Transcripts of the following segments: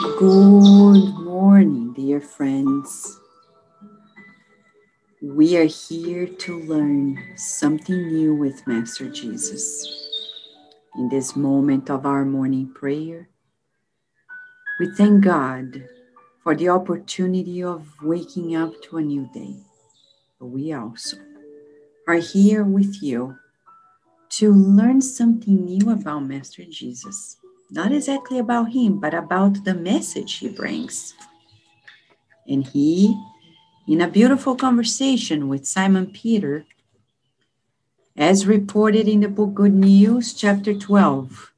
Good morning, dear friends. We are here to learn something new with Master Jesus. In this moment of our morning prayer, we thank God for the opportunity of waking up to a new day. But we also are here with you to learn something new about Master Jesus. Not exactly about him, but about the message he brings. And he, in a beautiful conversation with Simon Peter, as reported in the book Good News, chapter 12,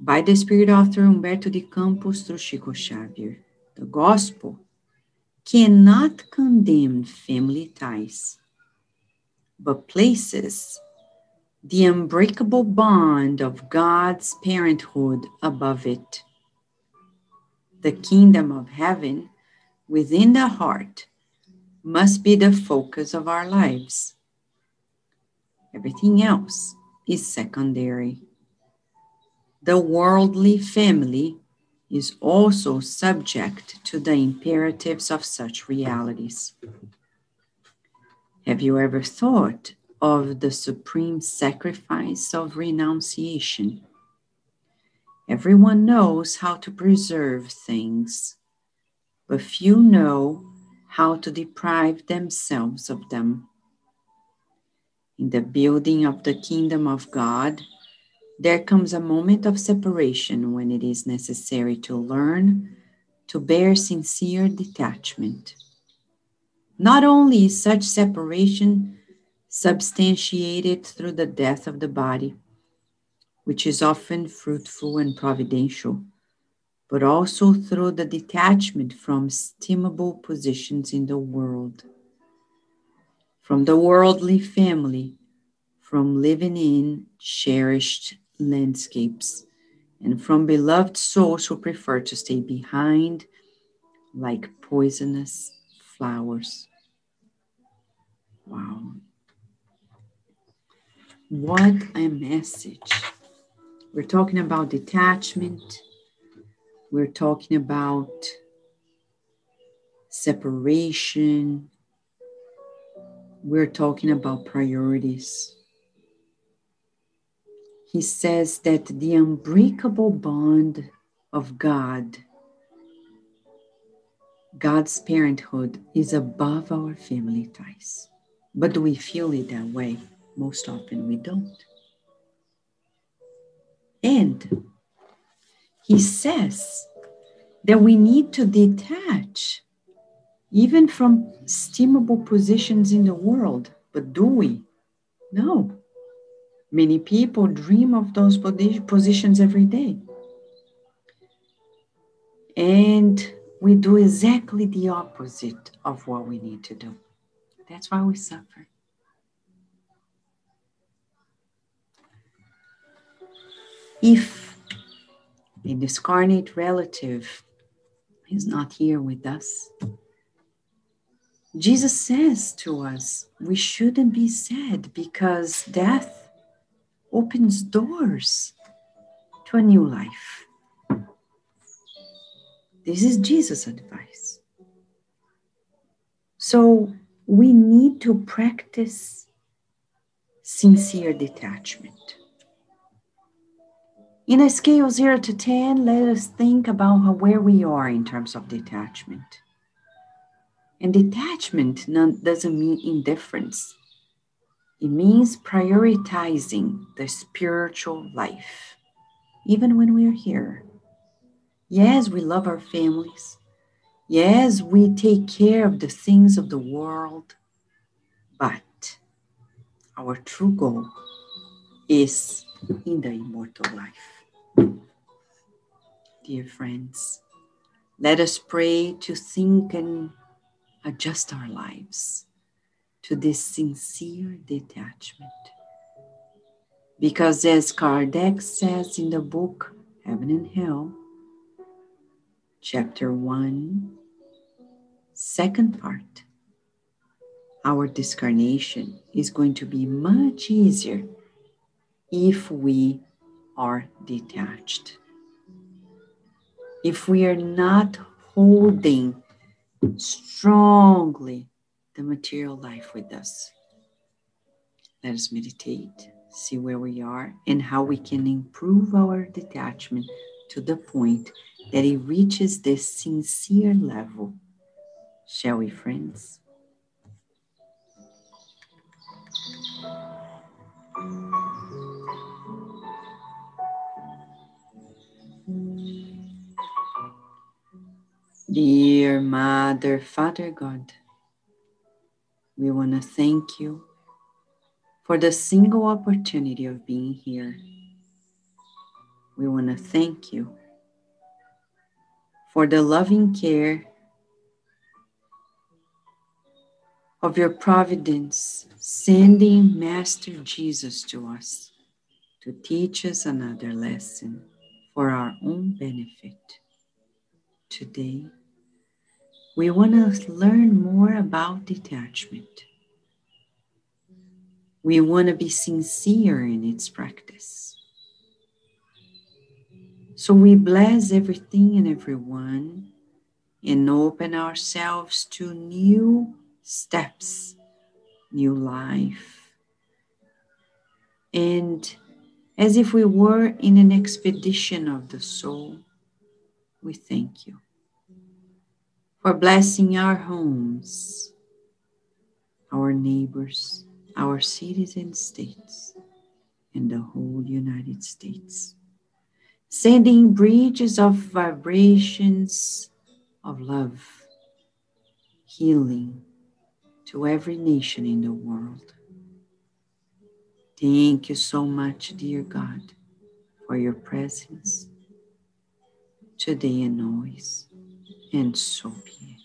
by the Spirit author Humberto de Campos through Chico Xavier. The gospel cannot condemn family ties, but places the unbreakable bond of God's parenthood above it. The kingdom of heaven within the heart must be the focus of our lives. Everything else is secondary. The worldly family is also subject to the imperatives of such realities. Have you ever thought of the supreme sacrifice of renunciation? Everyone knows how to preserve things, but few know how to deprive themselves of them. In the building of the kingdom of God, there comes a moment of separation when it is necessary to learn to bear sincere detachment. Not only is such separation substantiated through the death of the body, which is often fruitful and providential, but also through the detachment from estimable positions in the world, from the worldly family, from living in cherished landscapes and from beloved souls who prefer to stay behind like poisonous flowers. Wow. What a message. We're talking about detachment, we're talking about separation, we're talking about priorities he says that the unbreakable bond of God, God's parenthood, is above our family ties. But we feel it that way? Most often we don't. And he says that we need to detach even from estimable positions in the world. But do we? No. Many people dream of those positions every day. And we do exactly the opposite of what we need to do. That's why we suffer. If a discarnate relative is not here with us, Jesus says to us, we shouldn't be sad because death opens doors to a new life. This is Jesus' advice. So we need to practice sincere detachment. In a scale 0 to 10, let us think about where we are in terms of detachment. And detachment doesn't mean indifference. It means prioritizing the spiritual life, even when we are here. Yes, we love our families. Yes, we take care of the things of the world. But our true goal is in the immortal life. Dear friends, let us pray to think and adjust our lives to this sincere detachment. Because as Kardec says in the book Heaven and Hell, chapter 1, second part, our discarnation is going to be much easier if we are detached. if we are not holding strongly the material life with us. Let us meditate, see where we are, and how we can improve our detachment to the point that it reaches this sincere level. Shall we, friends? Dear Mother, Father God, we want to thank you for the single opportunity of being here. We want to thank you for the loving care of your providence, sending Master Jesus to us to teach us another lesson for our own benefit. Today, we want to learn more about detachment. We want to be sincere in its practice. So we bless everything and everyone and open ourselves to new steps, new life. And as if we were in an expedition of the soul, we thank you for blessing our homes, our neighbors, our cities and states, and the whole United States. Sending bridges of vibrations of love, healing to every nation in the world. Thank you so much, dear God, for your presence today and always and so it.